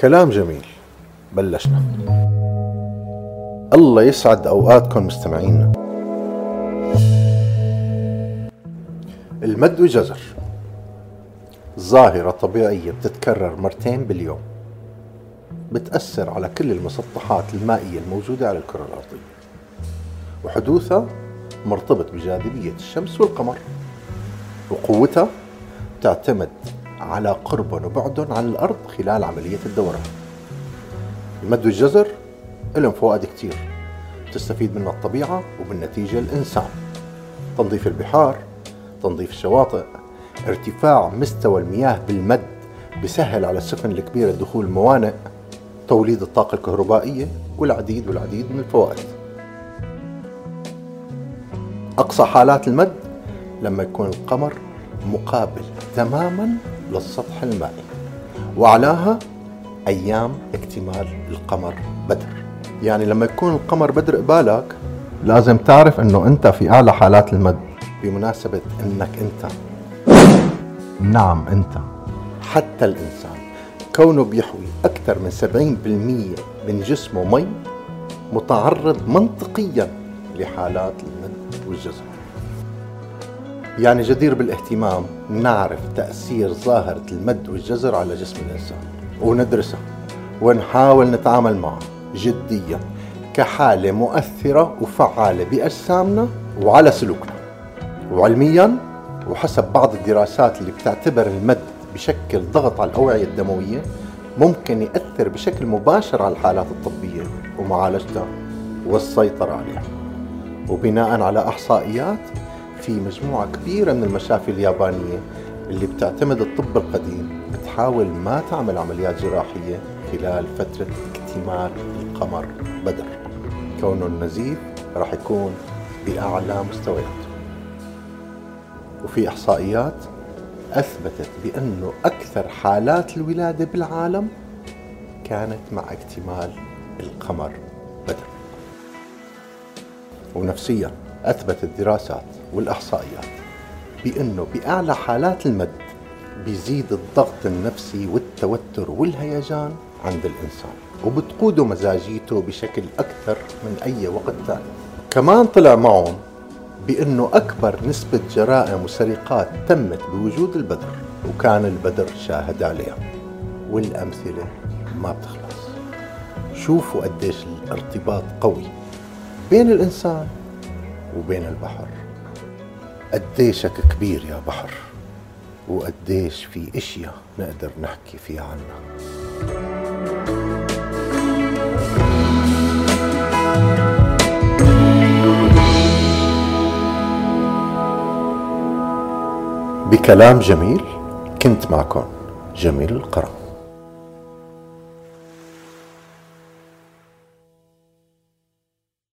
كلام جميل. بلشنا. الله يسعد أوقاتكم مستمعينا المد وجزر ظاهرة طبيعية بتتكرر مرتين باليوم. بتأثر على كل المسطحات المائية الموجودة على الكرة الأرضية. وحدوثها مرتبط بجاذبية الشمس والقمر. وقوتها تعتمد على قربهم وبعدهم عن الأرض خلال عملية الدوران المد والجزر لهم فوائد كتير تستفيد منها الطبيعة وبالنتيجة الإنسان. تنظيف البحار تنظيف الشواطئ ارتفاع مستوى المياه بالمد بسهل على السفن الكبيرة دخول الموانئ توليد الطاقة الكهربائية والعديد والعديد من الفوائد. أقصى حالات المد لما يكون القمر مقابل تماما للسطح المائي وأعلاها أيام اكتمال القمر بدر. يعني لما يكون القمر بدر قبالك لازم تعرف أنه أنت في أعلى حالات المد بمناسبة أنك أنت نعم أنت حتى الإنسان. كونه بيحوي أكثر من 70% من جسمه مي متعرض منطقيا لحالات المد والجزر يعني جدير بالاهتمام نعرف تأثير ظاهرة المد والجزر على جسم الإنسان وندرسها ونحاول نتعامل معها جديا كحالة مؤثرة وفعالة بأجسامنا وعلى سلوكنا وعلميا وحسب بعض الدراسات اللي بتعتبر المد بشكل ضغط على الأوعية الدموية ممكن يأثر بشكل مباشر على الحالات الطبية ومعالجتها والسيطرة عليها وبناء على إحصائيات في مجموعة كبيرة من المشافي اليابانية اللي بتعتمد الطب القديم بتحاول ما تعمل عمليات جراحية خلال فترة اكتمال القمر بدر. كونه النزيف راح يكون بأعلى مستوياته وفي إحصائيات أثبتت بأنه أكثر حالات الولادة بالعالم كانت مع اكتمال القمر بدر. ونفسيا أثبتت الدراسات والإحصائيات بأنه بأعلى حالات المد بيزيد الضغط النفسي والتوتر والهيجان عند الإنسان وبتقوده مزاجيته بشكل أكثر من أي وقت ثاني كمان طلع معهم بأنه أكبر نسبة جرائم وسرقات تمت بوجود البدر وكان البدر شاهد عليها. والأمثلة ما بتخلص. شوفوا قديش الارتباط قوي بين الإنسان وبين البحر. قديشك كبير يا بحر وقديش في اشياء نقدر نحكي فيها عنها. بكلام جميل كنت معكم جميل القرن